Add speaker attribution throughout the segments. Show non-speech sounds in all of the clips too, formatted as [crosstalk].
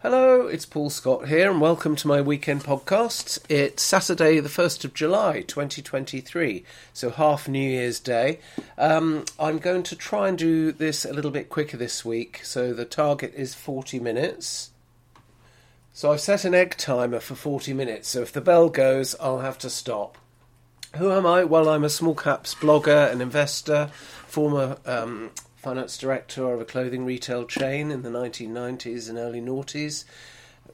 Speaker 1: Hello, it's Paul Scott here, and welcome to my weekend podcast. It's Saturday, the 1st of July 2023, so half New Year's Day. Um, I'm going to try and do this a little bit quicker this week, so the target is 40 minutes. So I've set an egg timer for 40 minutes, so if the bell goes, I'll have to stop. Who am I? Well, I'm a small caps blogger, an investor, former um, finance director of a clothing retail chain in the 1990s and early noughties.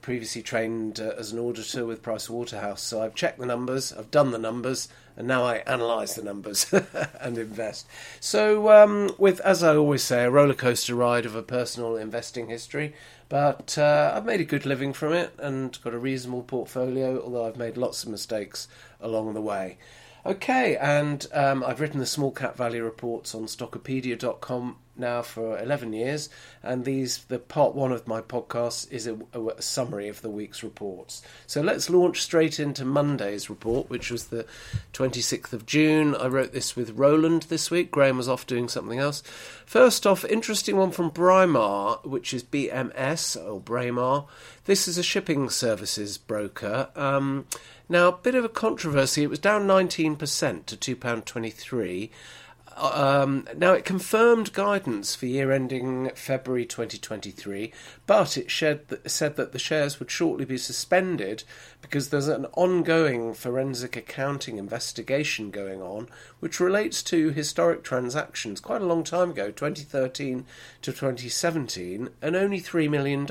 Speaker 1: Previously trained uh, as an auditor with Price Waterhouse, so I've checked the numbers, I've done the numbers, and now I analyse the numbers [laughs] and invest. So, um, with as I always say, a roller coaster ride of a personal investing history, but uh, I've made a good living from it and got a reasonable portfolio. Although I've made lots of mistakes along the way. Okay, and um, I've written the small cap value reports on stockopedia.com now for 11 years, and these the part one of my podcast is a, a, summary of the week's reports. So let's launch straight into Monday's report, which was the 26th of June. I wrote this with Roland this week. Graham was off doing something else. First off, interesting one from Braemar, which is BMS or Braemar. This is a shipping services broker. Um, now, a bit of a controversy. It was down 19% to £2.23. Um, now, it confirmed guidance for year ending February 2023, but it said that the shares would shortly be suspended because there's an ongoing forensic accounting investigation going on, which relates to historic transactions quite a long time ago, 2013 to 2017, and only $3 million.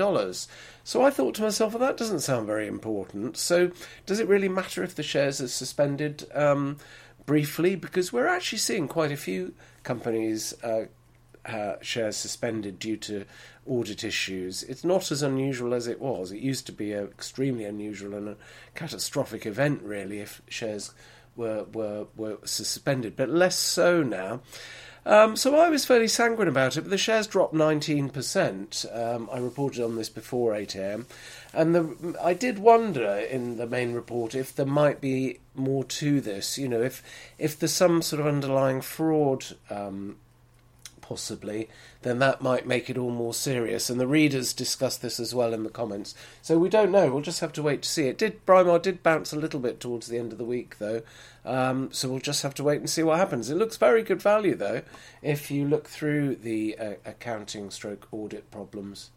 Speaker 1: So I thought to myself, well, that doesn't sound very important. So, does it really matter if the shares are suspended? Um, briefly because we're actually seeing quite a few companies uh, uh, shares suspended due to audit issues. It's not as unusual as it was. It used to be an extremely unusual and a catastrophic event, really, if shares were were were suspended, but less so now. Um, so I was fairly sanguine about it, but the shares dropped 19%. Um, I reported on this before 8 am. And the, I did wonder in the main report if there might be more to this. You know, if if there's some sort of underlying fraud um, possibly, then that might make it all more serious. And the readers discussed this as well in the comments. So we don't know. We'll just have to wait to see. It did Braemar did bounce a little bit towards the end of the week though. Um, so we'll just have to wait and see what happens. It looks very good value though, if you look through the uh, accounting stroke audit problems.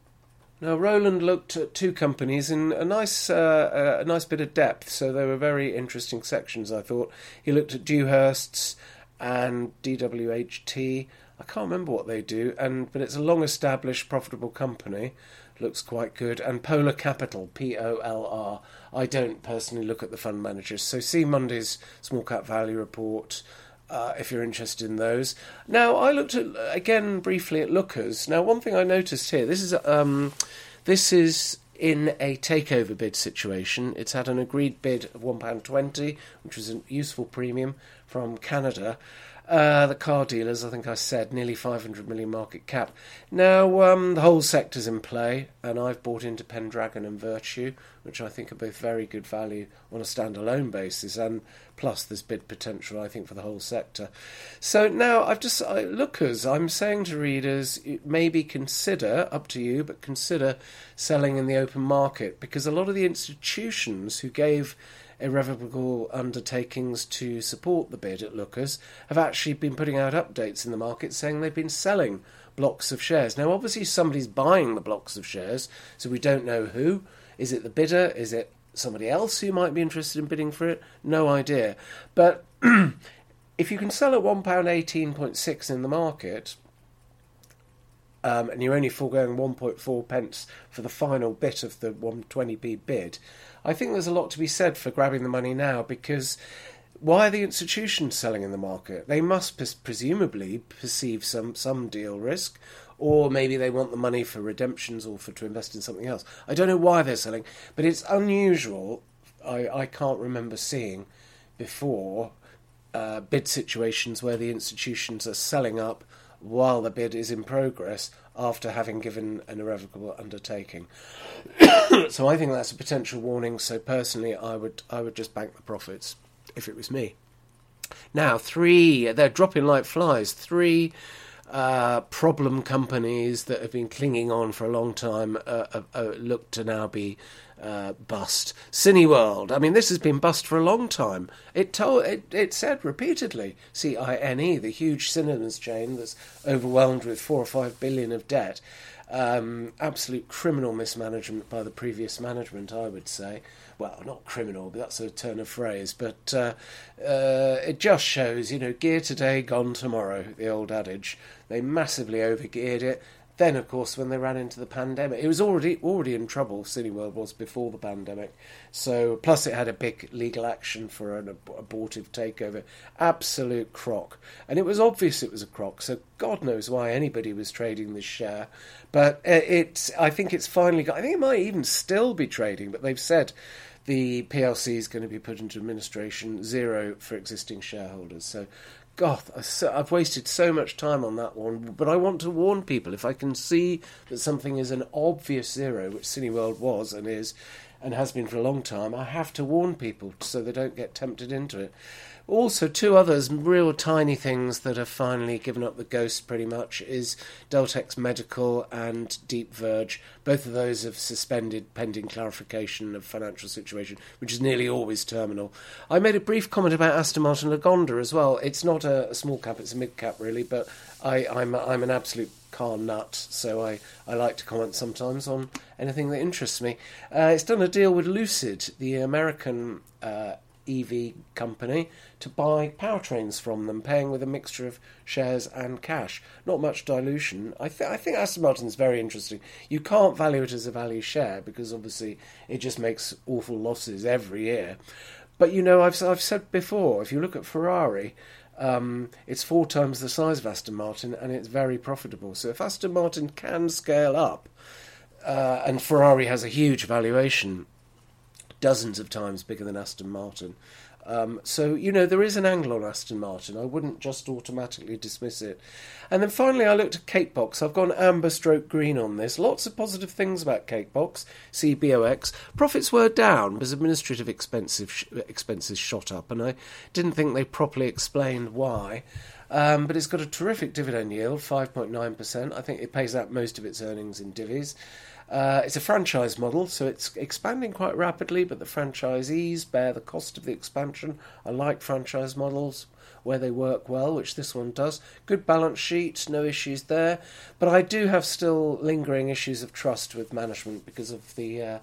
Speaker 1: Now, Roland looked at two companies in a nice, uh, a nice bit of depth. So they were very interesting sections. I thought he looked at Dewhurst's and DWHT. I can't remember what they do, and but it's a long established profitable company. Looks quite good. And Polar Capital, P O L R. I don't personally look at the fund managers, so see Monday's small cap value report. Uh, if you're interested in those. Now, I looked at again briefly at Lookers. Now, one thing I noticed here this is um, this is in a takeover bid situation. It's had an agreed bid of £1.20, which was a useful premium from Canada. Uh, the car dealers, I think I said, nearly 500 million market cap. Now, um, the whole sector's in play, and I've bought into Pendragon and Vertu, which I think are both very good value on a standalone basis, and plus there's bid potential, I think, for the whole sector. So now I've just, I, lookers, I'm saying to readers, maybe consider, up to you, but consider selling in the open market, because a lot of the institutions who gave irrevocable undertakings to support the bid at Lookers have actually been putting out updates in the market saying they've been selling blocks of shares. Now, obviously, somebody's buying the blocks of shares, so we don't know who. Is it the bidder? Is it somebody else who might be interested in bidding for it? No idea. But [clears throat] if you can sell at £1.18.6 in the market, um, and you're only foregoing 1.4 pence for the final bit of the 120p bid, I think there's a lot to be said for grabbing the money now because why are the institutions selling in the market? They must pres- presumably perceive some, some deal risk, or maybe they want the money for redemptions or for to invest in something else. I don't know why they're selling, but it's unusual. I, I can't remember seeing before uh, bid situations where the institutions are selling up while the bid is in progress after having given an irrevocable undertaking. [coughs] so I think that's a potential warning. So personally, I would I would just bank the profits if it was me. Now three, they're dropping like flies. Three uh, problem companies that have been clinging on for a long time uh, uh, look to now be uh, bust. Cineworld, I mean, this has been bust for a long time. It told, it, it said repeatedly, C I N E, the huge cinemas chain that's overwhelmed with four or five billion of debt. Um, absolute criminal mismanagement by the previous management, I would say well, not criminal, but that's a turn of phrase. But uh, uh, it just shows, you know, gear today, gone tomorrow, the old adage. They massively overgeared it. Then, of course, when they ran into the pandemic, it was already already in trouble. Cineworld was before the pandemic, so plus it had a big legal action for an ab- abortive takeover. Absolute crock, and it was obvious it was a crock. So God knows why anybody was trading this share, but uh, it's. I think it's finally got. I think it might even still be trading, but they've said the PLC is going to be put into administration, zero for existing shareholders. So, God, I've wasted so much time on that one. But I want to warn people if I can see that something is an obvious zero, which Cineworld was and is, and has been for a long time, I have to warn people so they don't get tempted into it. Also, two others, real tiny things that have finally given up the ghost pretty much, is Deltex Medical and Deep Verge. Both of those have suspended pending clarification of financial situation, which is nearly always terminal. I made a brief comment about Aston Martin Lagonda as well. It's not a, a small cap, it's a mid cap really, but I, I'm, I'm an absolute car nut, so I, I like to comment sometimes on anything that interests me. Uh, it's done a deal with Lucid, the American uh, EV company to buy powertrains from them, paying with a mixture of shares and cash. Not much dilution. I, th- I think Aston Martin's very interesting. You can't value it as a value share because obviously it just makes awful losses every year. But you know, I've, I've said before, if you look at Ferrari, um, it's four times the size of Aston Martin and it's very profitable. So if Aston Martin can scale up, uh, and Ferrari has a huge valuation, dozens of times bigger than Aston Martin. Um, so, you know, there is an angle on Aston Martin. I wouldn't just automatically dismiss it. And then finally, I looked at Cakebox. I've gone amber stroke green on this. Lots of positive things about Cakebox, CBOX. Profits were down because administrative expenses shot up, and I didn't think they properly explained why. Um, but it's got a terrific dividend yield, 5.9%. I think it pays out most of its earnings in divvies. Uh, it's a franchise model, so it's expanding quite rapidly, but the franchisees bear the cost of the expansion. I like franchise models where they work well, which this one does. Good balance sheet, no issues there. But I do have still lingering issues of trust with management because of the uh,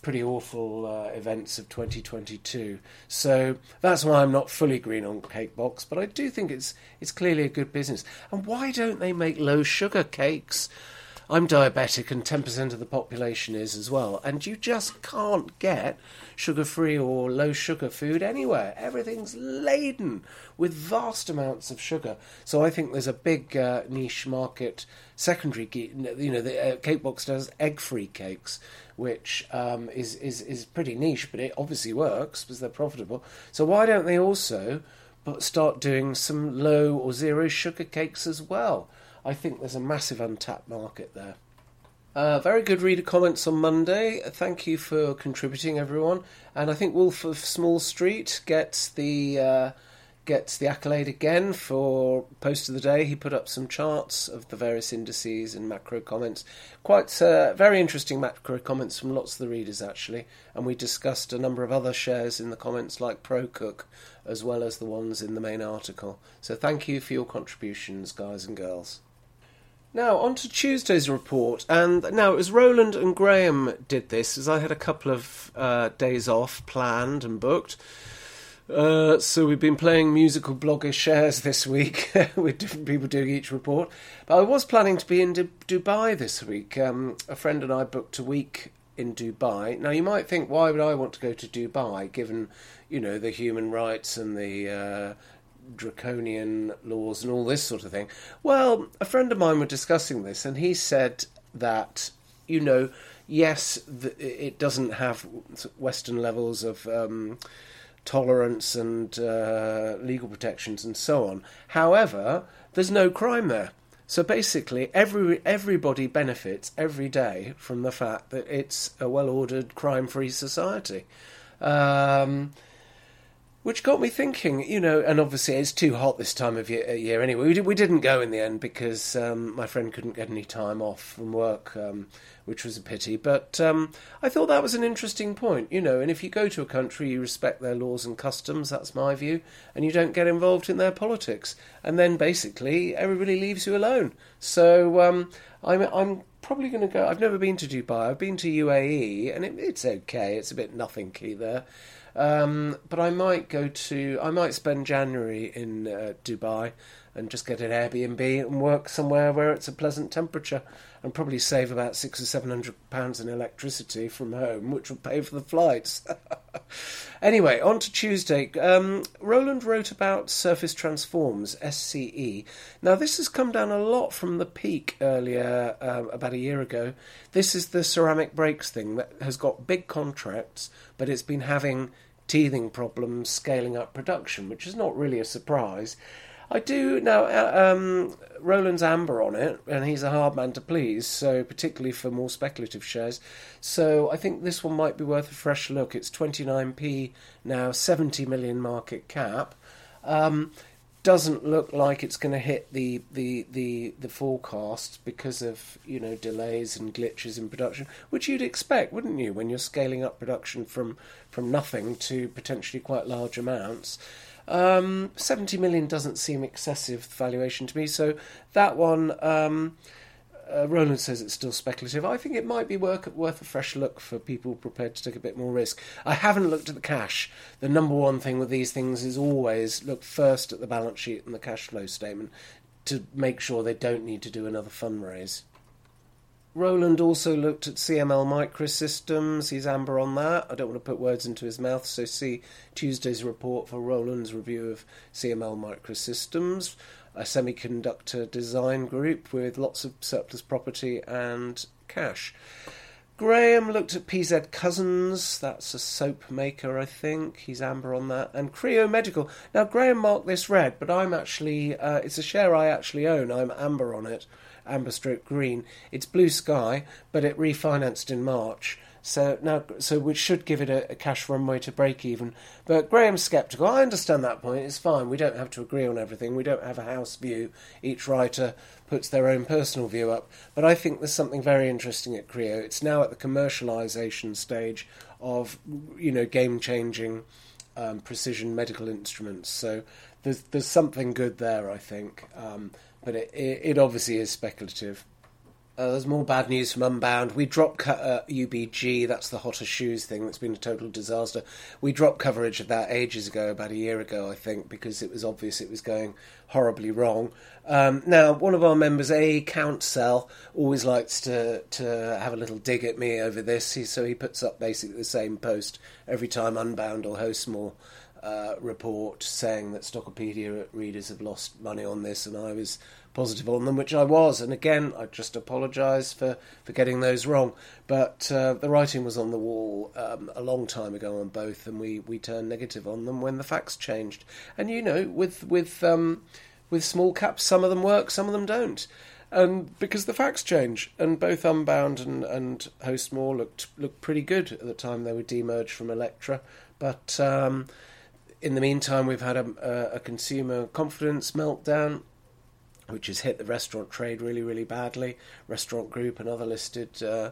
Speaker 1: pretty awful uh, events of 2022. So that's why I'm not fully green on Cakebox, but I do think it's it's clearly a good business. And why don't they make low sugar cakes? I'm diabetic and 10% of the population is as well. And you just can't get sugar free or low sugar food anywhere. Everything's laden with vast amounts of sugar. So I think there's a big uh, niche market, secondary, you know, the uh, Cakebox does egg free cakes. Which um, is, is is pretty niche, but it obviously works because they're profitable. So why don't they also start doing some low or zero sugar cakes as well? I think there's a massive untapped market there. Uh, very good reader comments on Monday. Thank you for contributing, everyone. And I think Wolf of Small Street gets the uh, gets the accolade again for post of the day. He put up some charts of the various indices and macro comments. Quite uh, very interesting macro comments from lots of the readers actually. And we discussed a number of other shares in the comments, like ProCook, as well as the ones in the main article. So thank you for your contributions, guys and girls. Now, on to Tuesday's report. And now it was Roland and Graham did this, as I had a couple of uh, days off planned and booked. Uh, so we've been playing musical blogger shares this week [laughs] with different people doing each report. But I was planning to be in D- Dubai this week. Um, a friend and I booked a week in Dubai. Now you might think, why would I want to go to Dubai, given you know the human rights and the uh, draconian laws and all this sort of thing. Well, a friend of mine was discussing this, and he said that, you know, yes, the, it doesn't have Western levels of um, tolerance and uh, legal protections and so on. However, there's no crime there. So basically, every everybody benefits every day from the fact that it's a well-ordered, crime-free society. Um, which got me thinking, you know, and obviously it's too hot this time of year, year anyway. We, did, we didn't go in the end because um, my friend couldn't get any time off from work, um, which was a pity. But um, I thought that was an interesting point, you know. And if you go to a country, you respect their laws and customs, that's my view, and you don't get involved in their politics. And then basically everybody leaves you alone. So um, I'm, I'm probably going to go. I've never been to Dubai, I've been to UAE, and it, it's okay, it's a bit nothing key there. Um, but I might go to, I might spend January in uh, Dubai and just get an Airbnb and work somewhere where it's a pleasant temperature and probably save about six or seven hundred pounds in electricity from home, which will pay for the flights. [laughs] anyway, on to Tuesday. Um, Roland wrote about Surface Transforms, SCE. Now, this has come down a lot from the peak earlier, uh, about a year ago. This is the ceramic brakes thing that has got big contracts, but it's been having teething problems scaling up production, which is not really a surprise. I do now. Uh, um, Roland's amber on it, and he's a hard man to please. So particularly for more speculative shares. So I think this one might be worth a fresh look. It's 29p now, 70 million market cap. Um, doesn't look like it's going to hit the, the, the, the forecast because of you know delays and glitches in production, which you'd expect, wouldn't you, when you're scaling up production from from nothing to potentially quite large amounts. Um, 70 million doesn't seem excessive valuation to me, so that one. Um, uh, Roland says it's still speculative. I think it might be worth, worth a fresh look for people prepared to take a bit more risk. I haven't looked at the cash. The number one thing with these things is always look first at the balance sheet and the cash flow statement to make sure they don't need to do another fundraise. Roland also looked at CML Microsystems. He's amber on that. I don't want to put words into his mouth, so see Tuesday's report for Roland's review of CML Microsystems, a semiconductor design group with lots of surplus property and cash. Graham looked at PZ Cussons, that's a soap maker, I think. He's amber on that. And Creo Medical. Now, Graham marked this red, but I'm actually, uh, it's a share I actually own. I'm amber on it amber stroke green. It's blue sky, but it refinanced in March. So now, so which should give it a, a, cash runway to break even. But Graham's sceptical. I understand that point. It's fine. We don't have to agree on everything. We don't have a house view. Each writer puts their own personal view up. But I think there's something very interesting at Creo. It's now at the commercialization stage of, you know, game-changing um, precision medical instruments. So there's there's something good there. I think. Um, but it, it obviously is speculative. Uh, there's more bad news from Unbound. We dropped uh, UBG, that's the hotter shoes thing that's been a total disaster. We dropped coverage of that ages ago, about a year ago, I think, because it was obvious it was going horribly wrong. Um, now, one of our members, A Council, always likes to, to have a little dig at me over this, he, so he puts up basically the same post every time Unbound or Hostmore uh, report saying that Stockopedia readers have lost money on this, and I was positive on them, which I was. And again, I just apologise for, for getting those wrong. But uh, the writing was on the wall um, a long time ago on both, and we, we turned negative on them when the facts changed. And you know, with with um, with small caps, some of them work, some of them don't. And because the facts change, and both Unbound and, and Hostmore looked looked pretty good at the time they were demerged from Electra, but um, in the meantime, we've had a, a, consumer confidence meltdown, which has hit the restaurant trade really, really badly. Restaurant Group and other listed uh,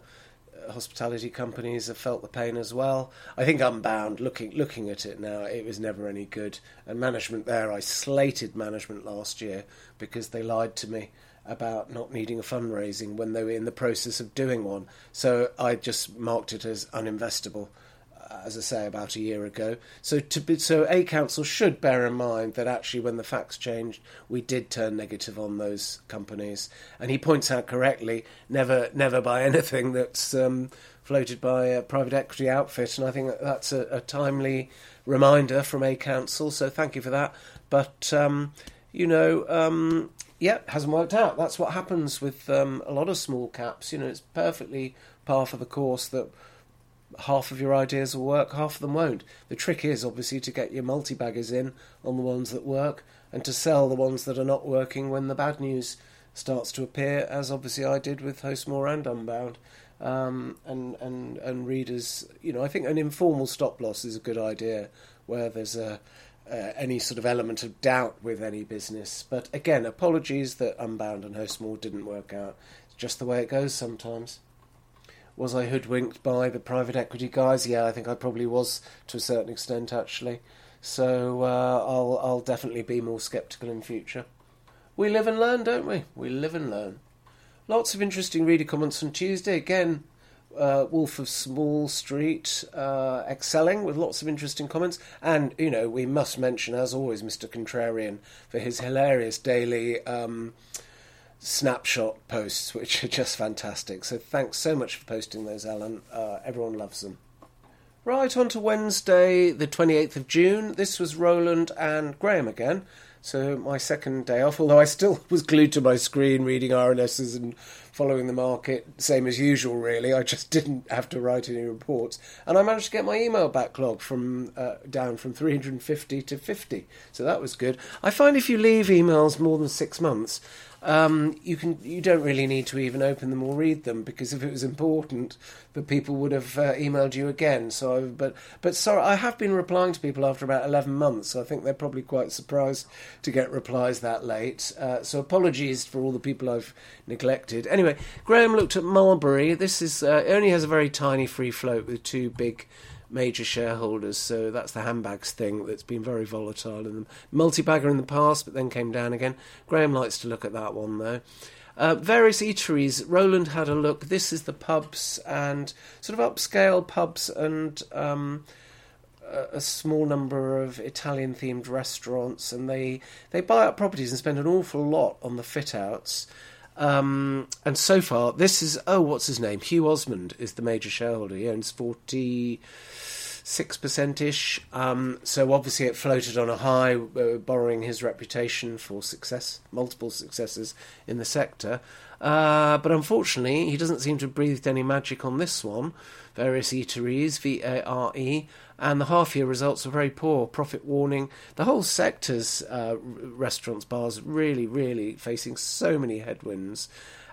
Speaker 1: hospitality companies have felt the pain as well. I think Unbound, looking looking at it now, it was never any good. And management there, I slated management last year because they lied to me about not needing a fundraising when they were in the process of doing one. So I just marked it as uninvestable as I say, about a year ago. So be, so a council should bear in mind that actually, when the facts changed, we did turn negative on those companies. And he points out correctly, never never buy [laughs] anything that's um, floated by a private equity outfit. And I think that's a, a timely reminder from a council. So thank you for that. But um, you know. Um, yeah, hasn't worked out. That's what happens with um, a lot of small caps. You know, it's perfectly par for the course that half of your ideas will work, half of them won't. The trick is obviously to get your multi baggers in on the ones that work and to sell the ones that are not working when the bad news starts to appear, as obviously I did with Hostmore and Unbound. Um, and, and, and readers, you know, I think an informal stop loss is a good idea where there's a uh, any sort of element of doubt with any business. But again, apologies that Unbound and Hostmore didn't work out. It's just the way it goes sometimes. Was I hoodwinked by the private equity guys? Yeah, I think I probably was to a certain extent, actually. So uh, I'll I'll definitely be more sceptical in future. We live and learn, don't we? We live and learn. Lots of interesting reader comments on Tuesday. Again, uh, Wolf of Small Street uh, excelling with lots of interesting comments. And, you know, we must mention, as always, Mr. Contrarian for his hilarious daily um, snapshot posts, which are just fantastic. So thanks so much for posting those, Alan. Uh, everyone loves them. Right, on to Wednesday, the 28th of June. This was Roland and Graham again. So my second day off, although I still [laughs] was glued to my screen reading RNSs and following the market, same as usual, really. I just [laughs] didn't have to write any reports, and I managed to get my email backlog from uh, down from 350 to 50. So that was good. I find if you leave emails more than six months, um, you can you don't really need to even open them or read them because if it was important, the people would have uh, emailed you again. So, I, but but sorry, I have been replying to people after about eleven months. So I think they're probably quite surprised to get replies that late. Uh, so apologies for all the people I've neglected. Anyway, Graham looked at Mulberry. This is uh, only has a very tiny free float with two big major shareholders. So that's the handbags thing that's been very volatile them. Multi-bagger in the past, but then came down again. Graham likes to look at that one though. Uh, various eateries. Roland had a look. This is the pubs and sort of upscale pubs and um, a, a small number of Italian themed restaurants. And they, they buy up properties and spend an awful lot on the fit outs. Um, and so far, this is oh, what's his name? Hugh Osmond is the major shareholder. He owns forty six percent ish. Um, so obviously, it floated on a high, uh, borrowing his reputation for success, multiple successes in the sector. Uh, but unfortunately, he doesn't seem to have breathed any magic on this one. Various eateries, V A R E, and the half year results are very poor. Profit warning. The whole sector's uh, restaurants, bars, really, really facing so many headwinds.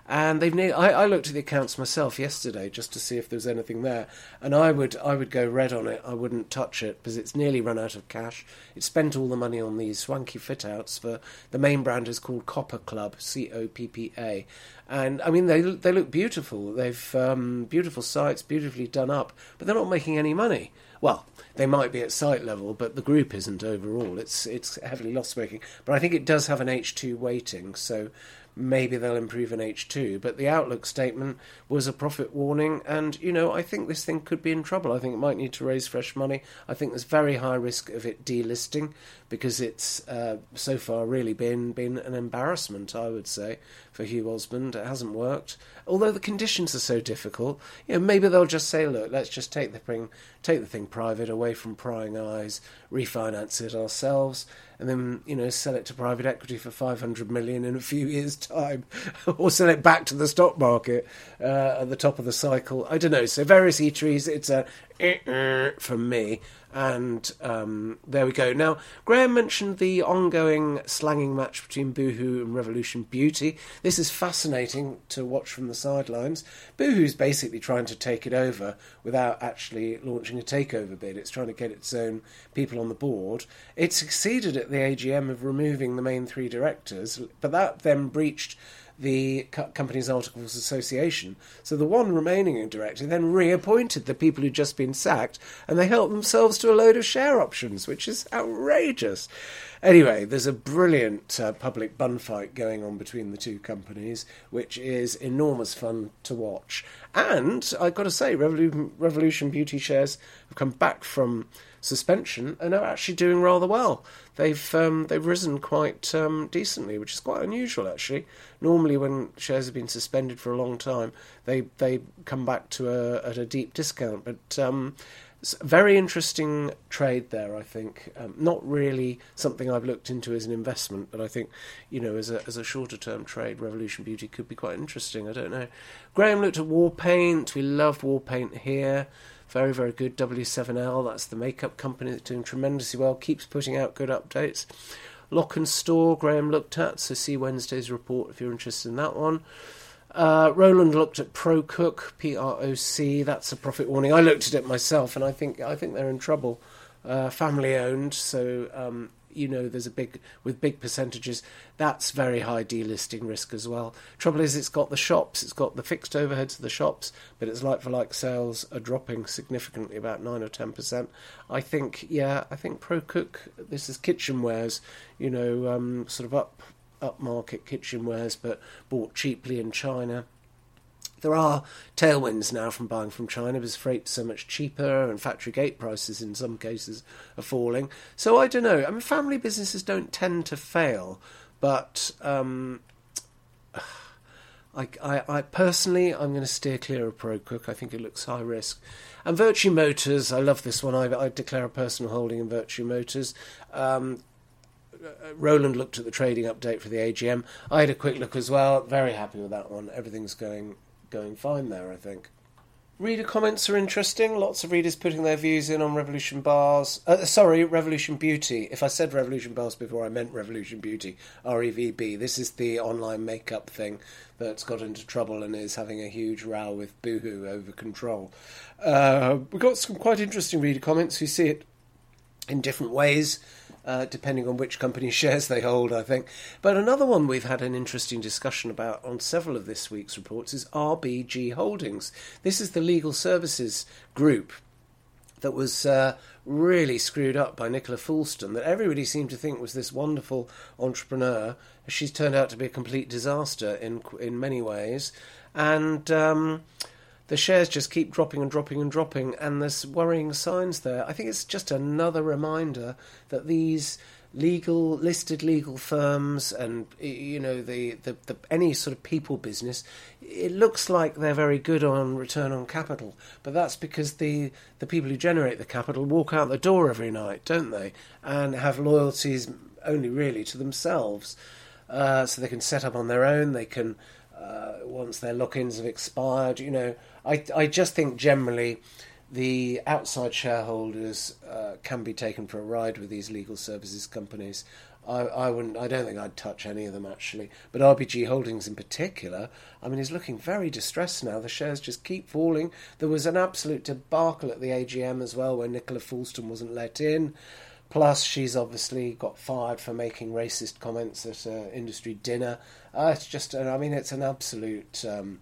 Speaker 1: And they've. Ne- I, I looked at the accounts myself yesterday just to see if there was anything there, and I would I would go red on it. I wouldn't touch it because it's nearly run out of cash. It spent all the money on these swanky fit outs for the main brand is called Coppa Club, C O P P A, and I mean they they look beautiful. They've um, beautiful sites, beautifully done up, but they're not making any money. Well, they might be at site level, but the group isn't overall. It's it's heavily loss making. But I think it does have an H two weighting, so maybe they'll improve in H2. But the outlook statement was a profit warning, and you know, I think this thing could be in trouble. I think it might need to raise fresh money. I think there's very high risk of it delisting because it's uh, so far really been been an embarrassment, I would say, for Hugh Osmond. It hasn't worked. Although the conditions are so difficult, you know, maybe they'll just say, look, let's just take the thing, take the thing private, away from prying eyes, refinance it ourselves, and then you know sell it to private equity for 500 million in a few years' time, [laughs] or sell it back to the stock market uh, at the top of the cycle. I don't know. So various eateries, it's a from me. And um, there we go. Now, Graham mentioned the ongoing slanging match between Boohoo and Revolution Beauty. This is fascinating to watch from the sidelines. Boohoo's basically trying to take it over without actually launching a takeover bid. It's trying to get its own people on the board. It succeeded at the AGM of removing the main three directors, but that then breached the company's articles association. So the one remaining director then reappointed the people who'd just been sacked, and they helped themselves to a load of share options, which is outrageous. Anyway, there's a brilliant uh, public bun fight going on between the two companies, which is enormous fun to watch. And I've got to say, Revolution Beauty shares have come back from suspension and are actually doing rather well. They've um, they've risen quite um, decently, which is quite unusual actually. Normally, when shares have been suspended for a long time, they they come back to a at a deep discount. But um, very interesting trade there, I think. Um, not really something I've looked into as an investment, but I think, you know, as a as a shorter term trade, Revolution Beauty could be quite interesting. I don't know. Graham looked at War Paint. We love War Paint here. Very, very good. W7L, that's the makeup company that's doing tremendously well, keeps putting out good updates. Lok'nStore, Graham looked at, so see Wednesday's report if you're interested in that one. Uh, Roland looked at ProCook, P R O C. That's a profit warning. I looked at it myself, and I think I think they're in trouble. uh, family owned, so um, you know there's a big with big percentages. That's very high delisting risk as well. Trouble is, it's got the shops, it's got the fixed overheads of the shops, but its like for like sales are dropping significantly, about nine or ten percent. I think, yeah, I think ProCook. This is kitchenwares, you know, um, sort of up upmarket kitchenwares, but bought cheaply in China there are tailwinds now from buying from China because freight's so much cheaper and factory gate prices in some cases are falling. So I don't know. I mean, family businesses don't tend to fail, but um, [sighs] I, I, I, personally, I'm going to steer clear of ProCook. I think it looks high risk. And Vertu Motors, I love this one. I, I declare a personal holding in Vertu Motors. Um, Roland looked at the trading update for the AGM. I had a quick look as well. Very happy with that one. Everything's going going fine there, I think. Reader comments are interesting. Lots of readers putting their views in on Revolution Bars. Uh, sorry, Revolution Beauty. If I said Revolution Bars before, I meant Revolution Beauty. R E V B. This is the online makeup thing that's got into trouble and is having a huge row with Boohoo over control. Uh, we got some quite interesting reader comments who see it in different ways uh, depending on which company [laughs] shares they hold, I think. But another one we've had an interesting discussion about on several of this week's reports is RBG Holdings. This is the legal services group that was uh, really screwed up by Nicola Foulston, that everybody seemed to think was this wonderful entrepreneur. She's turned out to be a complete disaster in in many ways, and. Um, the shares just keep dropping and dropping and dropping, and there's worrying signs there. I think it's just another reminder that these legal listed legal firms and you know the, the, the, any sort of people business it looks like they're very good on return on capital but that's because the the people who generate the capital walk out the door every night don't they and have loyalties only really to themselves uh, so they can set up on their own they can uh, once their lock-ins have expired you know I, I just think generally the outside shareholders uh, can be taken for a ride with these legal services companies. I, I wouldn't. I don't think I'd touch any of them actually. But RBG Holdings in particular, I mean, is looking very distressed now. The shares just keep falling. There was an absolute debacle at the AGM as well, where Nicola Foulston wasn't let in. Plus, she's obviously got fired for making racist comments at an industry dinner. Uh, it's just, I mean, it's an absolute. Um,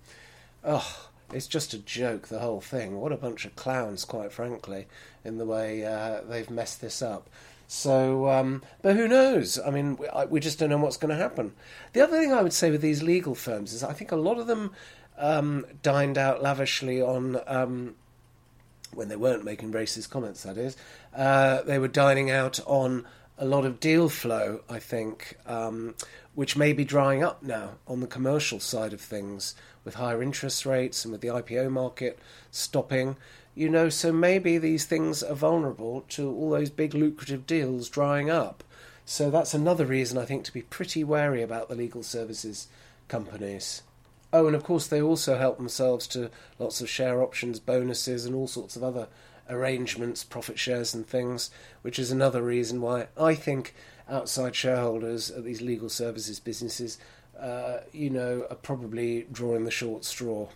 Speaker 1: oh, it's just a joke, the whole thing. What a bunch of clowns, quite frankly, in the way uh, they've messed this up. So, um, but who knows? I mean, we, I, we just don't know what's going to happen. The other thing I would say with these legal firms is I think a lot of them um, dined out lavishly on. Um, when they weren't making racist comments, that is, uh, they were dining out on a lot of deal flow, I think, um, which may be drying up now on the commercial side of things with higher interest rates and with the IPO market stopping. You know, so maybe these things are vulnerable to all those big lucrative deals drying up. So that's another reason I think to be pretty wary about the legal services companies. Oh, and of course, they also help themselves to lots of share options, bonuses, and all sorts of other arrangements, profit shares, and things, which is another reason why I think outside shareholders at these legal services businesses uh, you know, are probably drawing the short straw.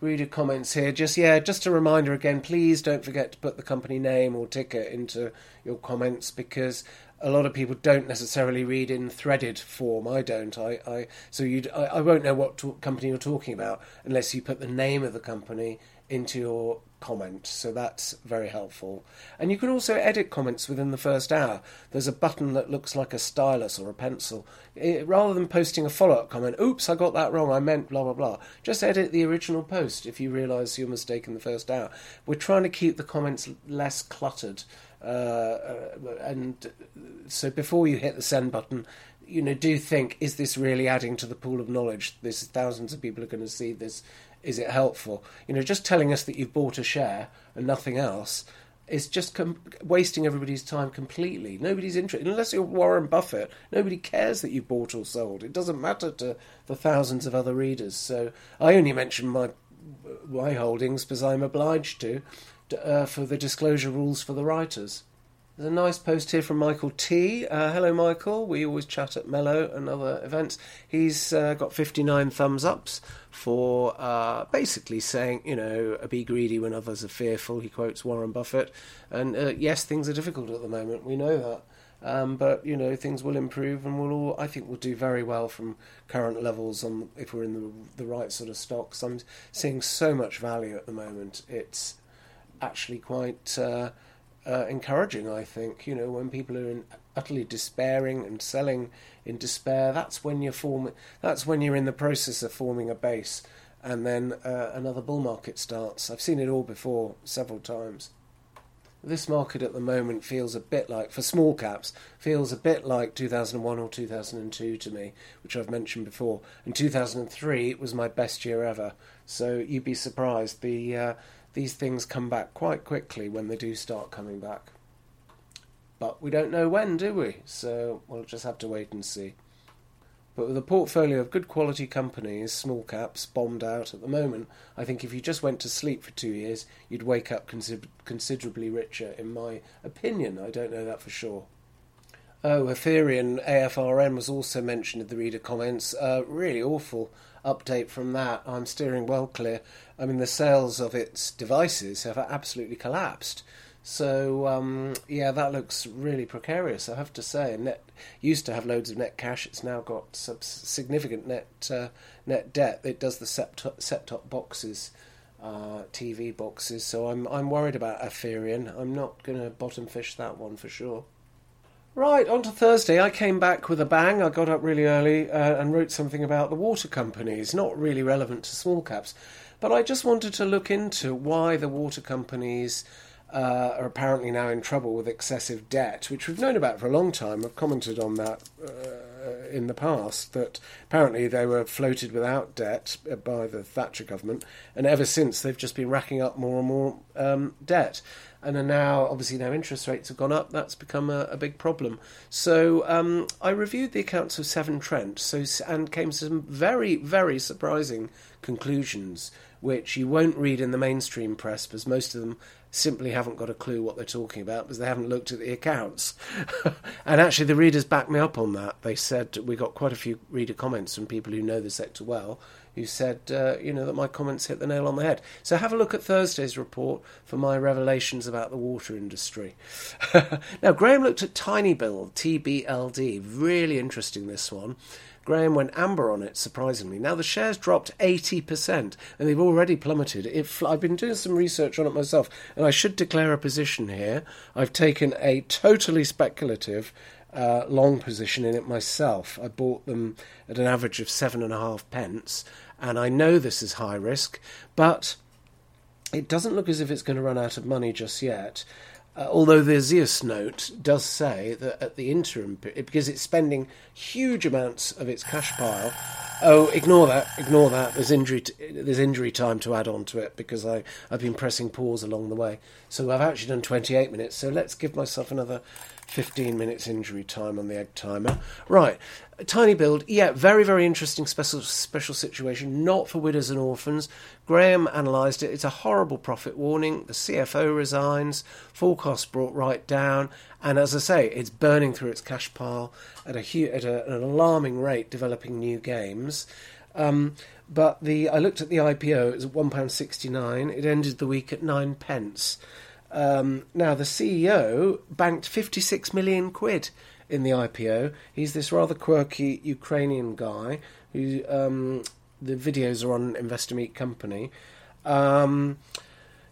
Speaker 1: Reader comments here. Just yeah, just a reminder again. Please don't forget to put the company name or ticker into your comments because a lot of people don't necessarily read in threaded form. I don't. I, I so you I, I won't know what to, company you're talking about unless you put the name of the company into your comment, so that's very helpful. And you can also edit comments within the first hour. There's a button that looks like a stylus or a pencil. It, rather than posting a follow up comment, oops, I got that wrong, I meant blah blah blah, just edit the original post if you realise your mistake in the first hour. We're trying to keep the comments less cluttered. Uh, uh, and so before you hit the send button, you know, do think: is this really adding to the pool of knowledge? There's thousands of people are going to see this is it helpful? You know, just telling us that you've bought a share and nothing else is just com- wasting everybody's time completely. Nobody's interested, unless you're Warren Buffett. Nobody cares that you bought or sold. It doesn't matter to the thousands of other readers. So I only mention my my holdings because I'm obliged to, uh, for the disclosure rules for the writers. There's a nice post here from Michael T. Uh, hello, Michael. We always chat at Mello and other events. He's uh, got 59 thumbs ups for uh, basically saying, you know, be greedy when others are fearful. He quotes Warren Buffett. And uh, yes, things are difficult at the moment. We know that. Um, but you know things will improve, and we'll all. I think we'll do very well from current levels on if we're in the the right sort of stocks. I'm seeing so much value at the moment. It's actually quite uh, encouraging. I think you know when people are in, utterly despairing and selling in despair, that's when you're. That's when you're in the process of forming a base, and then uh, another bull market starts. I've seen it all before several times. This market at the moment feels a bit like, for small caps, feels a bit like 2001 or 2002 to me, which I've mentioned before. In 2003, it was my best year ever. So you'd be surprised. The uh, these things come back quite quickly when they do start coming back. But we don't know when, do we? So we'll just have to wait and see. But with a portfolio of good quality companies, small caps, bombed out at the moment, I think if you just went to sleep for two years, you'd wake up consider- considerably richer, in my opinion. I don't know that for sure. Oh, Aferian AFRN was also mentioned in the reader comments. Uh, really awful update from that. I'm steering well clear. I mean, the sales of its devices have absolutely collapsed. So um, yeah, that looks really precarious. I have to say. Net used to have loads of net cash. It's now got significant net uh, net debt. It does the set set top boxes, uh, TV boxes. So I'm I'm worried about Aferian. I'm not going to bottom fish that one for sure. Right, on to Thursday. I came back with a bang. I got up really early uh, and wrote something about the water companies, not really relevant to small caps, but I just wanted to look into why the water companies uh, are apparently now in trouble with excessive debt, which we've known about for a long time. I've commented on that uh, in the past, that apparently they were floated without debt by the Thatcher government, and ever since they've just been racking up more and more um, debt and are now obviously now interest rates have gone up. That's become a, a big problem. So um, I reviewed the accounts of Severn Trent, so and came to some very very surprising conclusions, which you won't read in the mainstream press because most of them simply haven't got a clue what they're talking about because they haven't looked at the accounts. [laughs] and actually, the readers backed me up on that. They said we got quite a few reader comments from people who know the sector well, who said, uh, you know, that my comments hit the nail on the head. So have a look at Thursday's report for my revelations about the water industry. [laughs] now, Graham looked at Tiny Build, TBLD. Really interesting, this one. Graham went amber on it, surprisingly. Now the shares dropped 80%, and they've already plummeted. If I've been doing some research on it myself, and I should declare a position here. I've taken a totally speculative uh, long position in it myself. I bought them at an average of seven and a half pence, and I know this is high risk, but it doesn't look as if it's going to run out of money just yet. Uh, although the Zeus note does say that at the interim, because it's spending huge amounts of its cash pile. Oh, ignore that! Ignore that. There's injury. T- there's injury time to add on to it because I I've been pressing pause along the way. So I've actually done 28 minutes. So let's give myself another 15 minutes injury time on the egg timer. Right, tiny build. yeah, very, very interesting special special situation, not for widows and orphans. Graham analysed it. It's a horrible profit warning. The CFO resigns, Full forecast brought right down, and as I say, it's burning through its cash pile at a at a, an alarming rate, developing new games. Um, but the I looked at the IPO. It was at one pound sixty nine. It ended the week at nine pence. Um, now, the CEO banked 56 million quid in the IPO. He's this rather quirky Ukrainian guy who um, the videos are on Investor Meet Company. Um,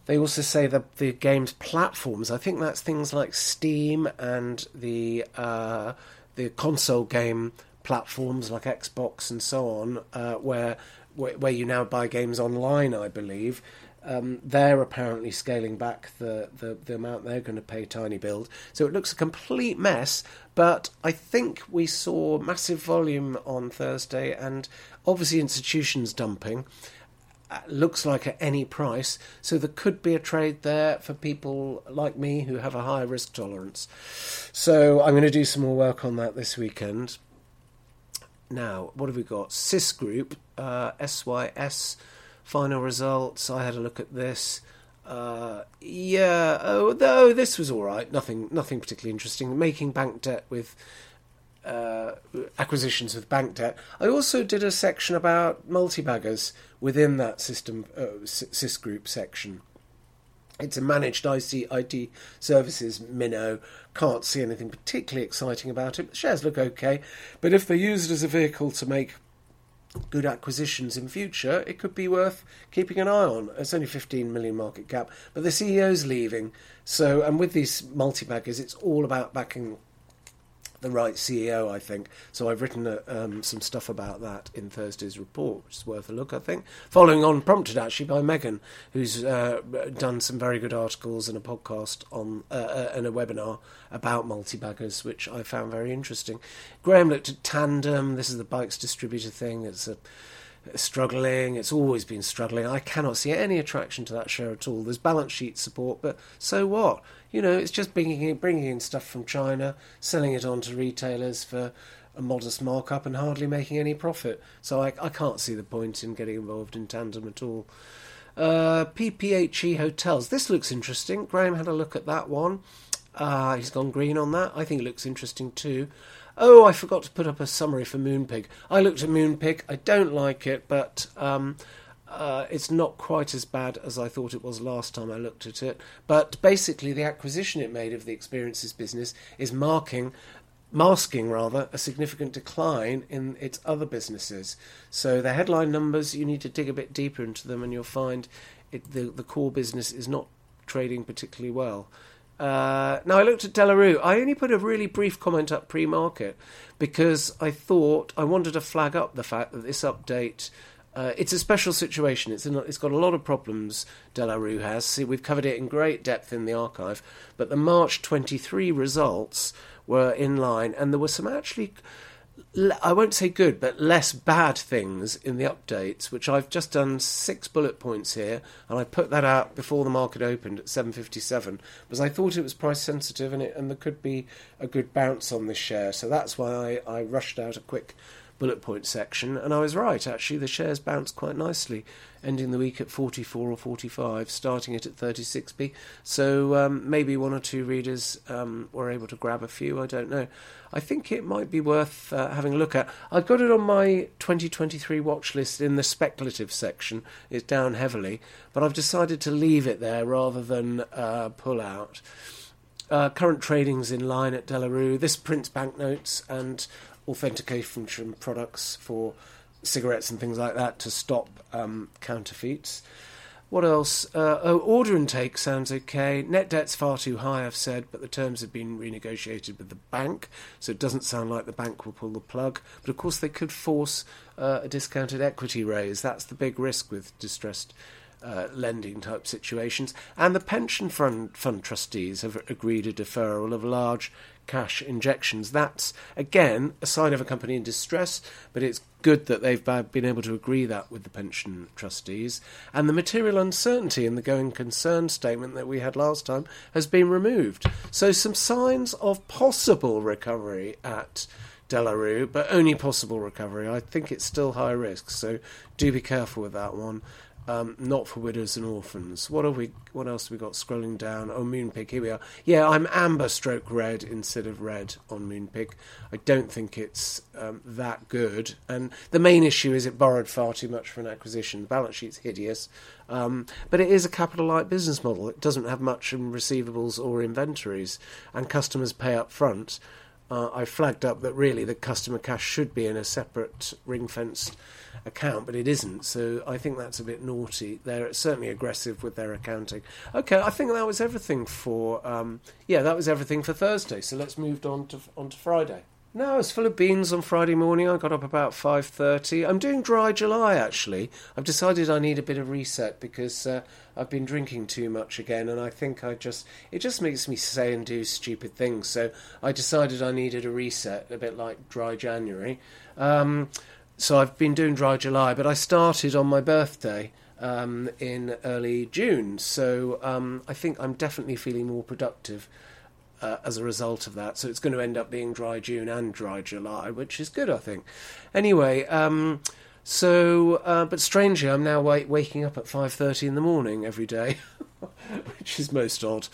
Speaker 1: they also say that the game's platforms, I think that's things like Steam and the uh, the console game platforms like Xbox and so on, uh, where where you now buy games online, I believe. Um, they're apparently scaling back the, the, the amount they're going to pay Tiny Build. So it looks a complete mess, but I think we saw massive volume on Thursday and obviously institutions dumping. Uh, looks like at any price, so there could be a trade there for people like me who have a high risk tolerance. So I'm going to do some more work on that this weekend. Now, what have we got? SYS Group, uh, SYS final results. I had a look at this. Uh, yeah. Oh, though this was all right. Nothing, nothing particularly interesting. Making bank debt with uh, acquisitions with bank debt. I also did a section about multi-baggers within that system uh, sys group section. It's a managed IC, IT services minnow. Can't see anything particularly exciting about it. The shares look okay, but if they're used as a vehicle to make good acquisitions in future, it could be worth keeping an eye on. It's only 15 million market cap, but the CEO's leaving. So, and with these multi baggers, it's all about backing the right CEO, I think. So I've written uh, um, some stuff about that in Thursday's report, which is worth a look, I think. Following on, prompted actually by Megan, who's uh, done some very good articles and a podcast on uh, uh and a webinar about multi-baggers, which I found very interesting. Graham looked at Tandem. This is the bikes distributor thing. It's a struggling. It's always been struggling. I cannot see any attraction to that share at all. There's balance sheet support, but so what? You know, it's just bringing in, bringing in stuff from China, selling it on to retailers for a modest markup and hardly making any profit. So I, I can't see the point in getting involved in tandem at all. Uh, PPHE Hotels. This looks interesting. Graham had a look at that one. Uh, he's gone green on that. I think it looks interesting too. Oh, I forgot to put up a summary for Moonpig. I looked at Moonpig. I don't like it, but um, uh, it's not quite as bad as I thought it was last time I looked at it. But basically, the acquisition it made of the experiences business is marking masking rather a significant decline in its other businesses. So the headline numbers you need to dig a bit deeper into them, and you'll find it, the the core business is not trading particularly well. Uh, now I looked at De La Rue. I only put a really brief comment up pre-market because I thought I wanted to flag up the fact that this update. Uh, it's a special situation. It's in, it's got a lot of problems. De La Rue has. See, we've covered it in great depth in the archive, but the March 23 results were in line, and there were some actually I won't say good, but less bad things in the updates, which I've just done six bullet points here, and I put that out before the market opened at 7.57 because I thought it was price sensitive and it and there could be a good bounce on this share, so that's why I, I rushed out a quick bullet point section, and I was right. Actually, the shares bounced quite nicely, ending the week at 44 or 45, starting it at 36p. So um, maybe one or two readers um, were able to grab a few. I don't know. I think it might be worth uh, having a look at. I've got it on my 2023 watch list in the speculative section. It's down heavily, but I've decided to leave it there rather than uh, pull out. Uh, current trading's in line at De La Rue. This prints banknotes and authentication products for cigarettes and things like that to stop um, counterfeits. What else? Uh, oh, order intake sounds okay. Net debt's far too high, I've said, but the terms have been renegotiated with the bank, so it doesn't sound like the bank will pull the plug. But of course, they could force uh, a discounted equity raise. That's the big risk with distressed uh, lending type situations. And the pension fund, fund trustees have agreed a deferral of large cash injections. That's, again, a sign of a company in distress, but it's good that they've been able to agree that with the pension trustees. And the material uncertainty in the going concern statement that we had last time has been removed. So, some signs of possible recovery at De La Rue, but only possible recovery. I think it's still high risk, so do be careful with that one. Um, not for widows and orphans. What have we? What else have we got? Scrolling down. Oh, Moonpig. Here we are. Yeah, I'm amber stroke red instead of red on Moonpig. I don't think it's um, that good. And the main issue is it borrowed far too much for an acquisition. The balance sheet's hideous, um, but it is a capital light business model. It doesn't have much in receivables or inventories, and customers pay up front. Uh, I flagged up that really the customer cash should be in a separate ring fenced account, but it isn't. So I think that's a bit naughty. They're certainly aggressive with their accounting. Okay, I think that was everything for um, yeah, that was everything for Thursday. So let's move on to on to Friday. No, I was full of beans on Friday morning. I got up about five thirty. I'm doing dry July actually. I've decided I need a bit of reset because uh, I've been drinking too much again, and I think I just it just makes me say and do stupid things. So I decided I needed a reset, a bit like dry January. Um, so I've been doing dry July, but I started on my birthday um, in early June. So um, I think I'm definitely feeling more productive uh, as a result of that. So it's going to end up being dry June and dry July, which is good, I think. Anyway, um, so uh, but strangely, I'm now waking up at five thirty in the morning every day. [laughs] [laughs] which is most odd.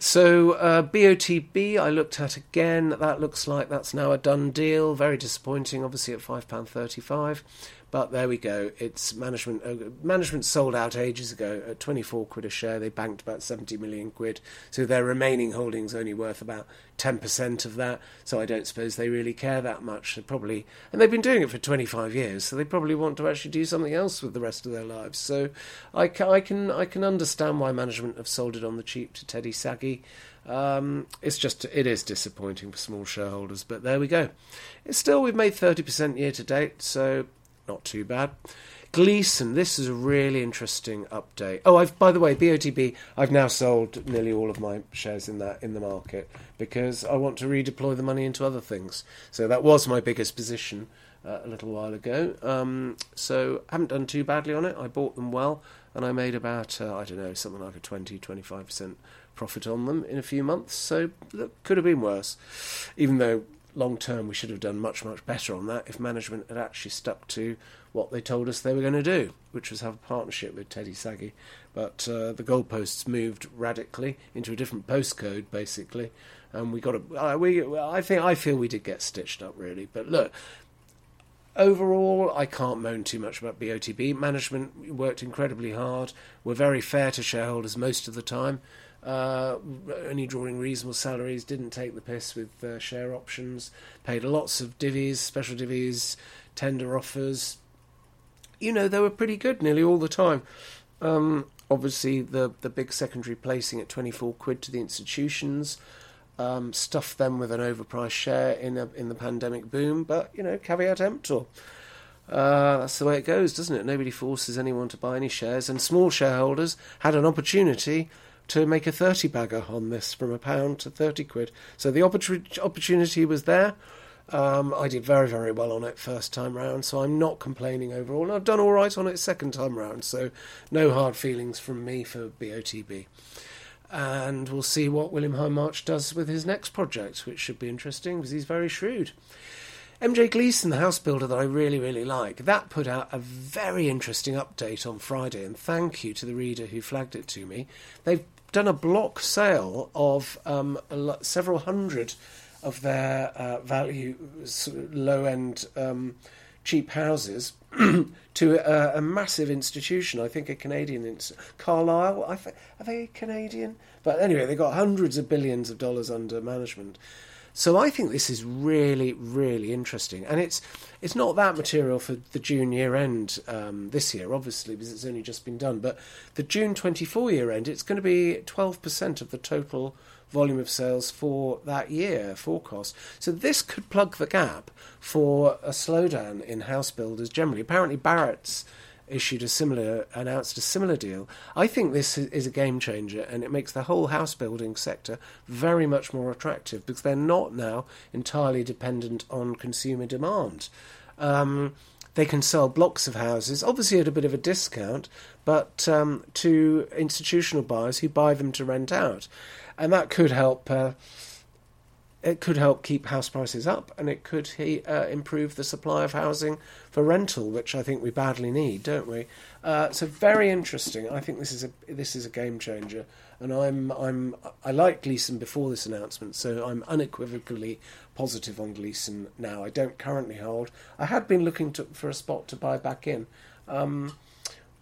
Speaker 1: So uh, BOTB, I looked at again. That looks like that's now a done deal. Very disappointing, obviously at five pound thirty-five. But there we go. It's management. Uh, management sold out ages ago at 24 quid a share. They banked about 70 million quid. So their remaining holdings only worth about 10% of that. So I don't suppose they really care that much. They probably, and they've been doing it for 25 years. So they probably want to actually do something else with the rest of their lives. So I can, I can, I can understand why management have sold it on the cheap to Teddy Sagi. Um, it's just it is disappointing for small shareholders, but there we go. It's still we've made thirty percent year to date, so not too bad. Gleeson, this is a really interesting update. Oh, I've by the way, BOTB, I've now sold nearly all of my shares in that in the market because I want to redeploy the money into other things. So that was my biggest position uh, a little while ago. Um, so haven't done too badly on it. I bought them well, and I made about uh, I don't know something like a 20 25 percent profit on them in a few months. So that could have been worse, even though long term, we should have done much, much better on that if management had actually stuck to what they told us they were going to do, which was have a partnership with Teddy Sagi. But uh, the goalposts moved radically into a different postcode, basically, and we got a. Uh, we, I think I feel we did get stitched up really, but look. Overall, I can't moan too much about BOTB. Management worked incredibly hard. We're very fair to shareholders most of the time uh, only drawing reasonable salaries, didn't take the piss with uh, share options, paid lots of divvies, special divvies, tender offers. You know, they were pretty good nearly all the time. Um, obviously, the, the big secondary placing at 24 quid to the institutions um, stuffed them with an overpriced share in, a, in the pandemic boom, but, you know, caveat emptor. Uh, that's the way it goes, doesn't it? Nobody forces anyone to buy any shares, and small shareholders had an opportunity to make a 30 bagger on this from a pound to 30 quid. So the opportunity was there. Um, I did very, very well on it first time round, so I'm not complaining overall. And I've done all right on it second time round, so no hard feelings from me for BOTB. And we'll see what William Hindmarch does with his next project, which should be interesting because he's very shrewd. MJ Gleeson, the house builder that I really, really like, that put out a very interesting update on Friday, and thank you to the reader who flagged it to me. They've done a block sale of um, several hundred of their uh, value low end um, cheap houses [clears throat] to a, a, massive institution. I think a Canadian, ins- Carlyle. I th- are they Canadian? But anyway, they got hundreds of billions of dollars under management. So I think this is really, really interesting, and it's it's not that material for the June year end um, this year, obviously, because it's only just been done. But the June twenty four year end, it's going to be twelve percent of the total volume of sales for that year forecast. So this could plug the gap for a slowdown in house builders generally. Apparently, Barratt's issued a similar, announced a similar deal. I think this is a game changer, and it makes the whole house building sector very much more attractive because they're not now entirely dependent on consumer demand. Um, they can sell blocks of houses, obviously at a bit of a discount, but um, to institutional buyers who buy them to rent out, and that could help. Uh, it could help keep house prices up and it could uh, improve the supply of housing for rental, which I think we badly need, don't we? Uh, so very interesting. I think this is a this is a game changer, and I'm I'm I like Gleeson before this announcement, so I'm unequivocally positive on Gleeson now. I don't currently hold. I had been looking to, for a spot to buy back in. Um,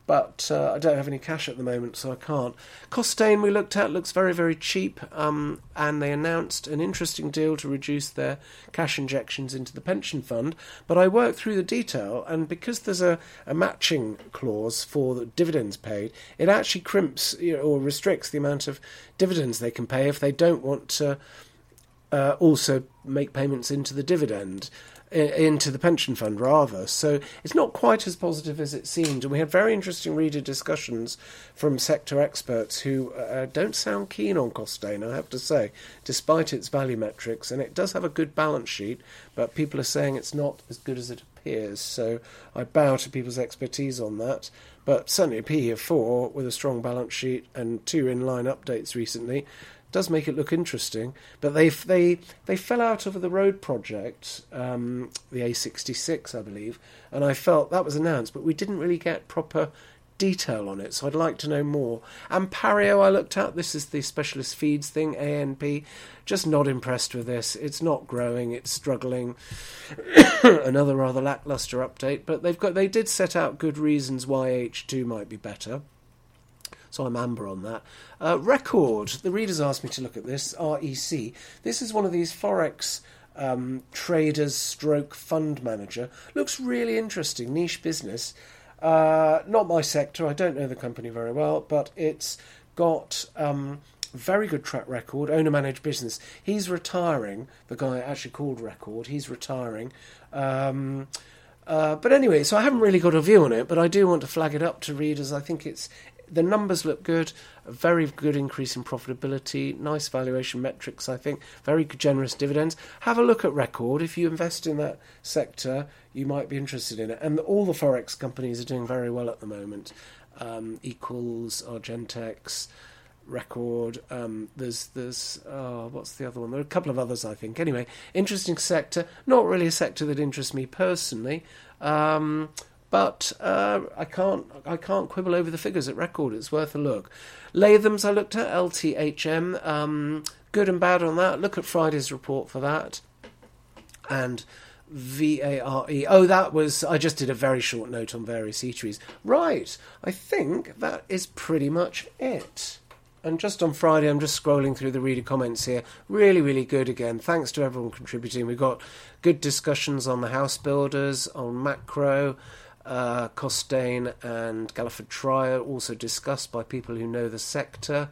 Speaker 1: but uh, I don't have any cash at the moment, so I can't. Costain we looked at looks very, very cheap, um, and they announced an interesting deal to reduce their cash injections into the pension fund. But I worked through the detail, and because there's a, a matching clause for the dividends paid, it actually crimps you know, or restricts the amount of dividends they can pay if they don't want to uh, also make payments into the dividend into the pension fund rather. So it's not quite as positive as it seemed. And we had very interesting reader discussions from sector experts who uh, don't sound keen on Costain, I have to say, despite its value metrics. And it does have a good balance sheet, but people are saying it's not as good as it appears. So I bow to people's expertise on that. But certainly a PE of four with a strong balance sheet and two in line updates recently does make it look interesting. But they they they fell out of the road project, um, the A66, I believe, and I felt that was announced, but we didn't really get proper detail on it, so I'd like to know more. Anpario, I looked at. This is the specialist feeds thing, ANP. Just not impressed with this. It's not growing. It's struggling. [coughs] Another rather lackluster update, but they've got they did set out good reasons why H2 might be better. So I'm amber on that. Uh, record. The readers asked me to look at this. REC. This is one of these forex um, traders stroke fund manager. Looks really interesting. Niche business. Uh, not my sector. I don't know the company very well, but it's got um, very good track record. Owner managed business. He's retiring. The guy actually called Record. He's retiring. Um, uh, but anyway, so I haven't really got a view on it, but I do want to flag it up to readers. I think it's the numbers look good, a very good increase in profitability, nice valuation metrics, I think, very generous dividends. Have a look at Record. If you invest in that sector, you might be interested in it. And all the Forex companies are doing very well at the moment. Um, Equals, Argentex, Record. Um, there's there's oh, what's the other one? There are a couple of others, I think. Anyway, interesting sector. Not really a sector that interests me personally. Um, but uh, I can't I can't quibble over the figures at record. It's worth a look. Latham's I looked at LTHM. Um, good and bad on that. Look at Friday's report for that. And VARE. Oh, that was. I just did a very short note on various eateries. Right. I think that is pretty much it. And just on Friday, I'm just scrolling through the reader comments here. Really, really good again. Thanks to everyone contributing. We've got good discussions on the house builders, on macro. Uh, Costain and Galliford Try also discussed by people who know the sector.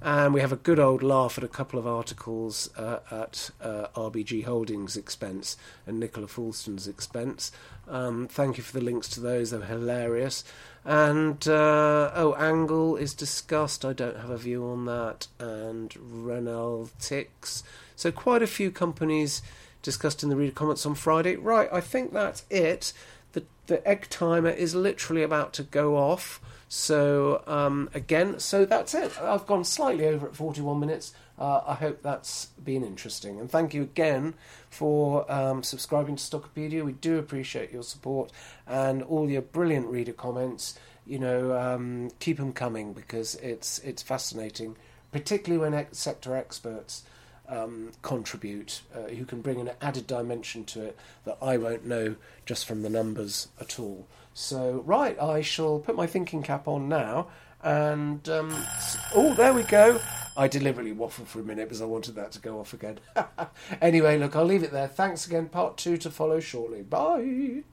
Speaker 1: And we have a good old laugh at a couple of articles uh, at uh, RBG Holdings' expense and Nicola Foulston's expense. Um, thank you for the links to those, they're hilarious. And, uh, oh, Angle is discussed, I don't have a view on that. And Renalytix. So, quite a few companies discussed in the reader comments on Friday. Right, I think that's it the the egg timer is literally about to go off. So um, again, so that's it. I've gone slightly over at 41 minutes. Uh, I hope that's been interesting, and thank you again for um, subscribing to Stockopedia. We do appreciate your support and all your brilliant reader comments. You know, um, keep them coming because it's it's fascinating, particularly when ex- sector experts um, contribute, uh, who can bring an added dimension to it that I won't know just from the numbers at all. So, right, I shall put my thinking cap on now. And, um, oh, there we go. I deliberately waffled for a minute because I wanted that to go off again. [laughs] anyway, look, I'll leave it there. Thanks again. Part two to follow shortly. Bye.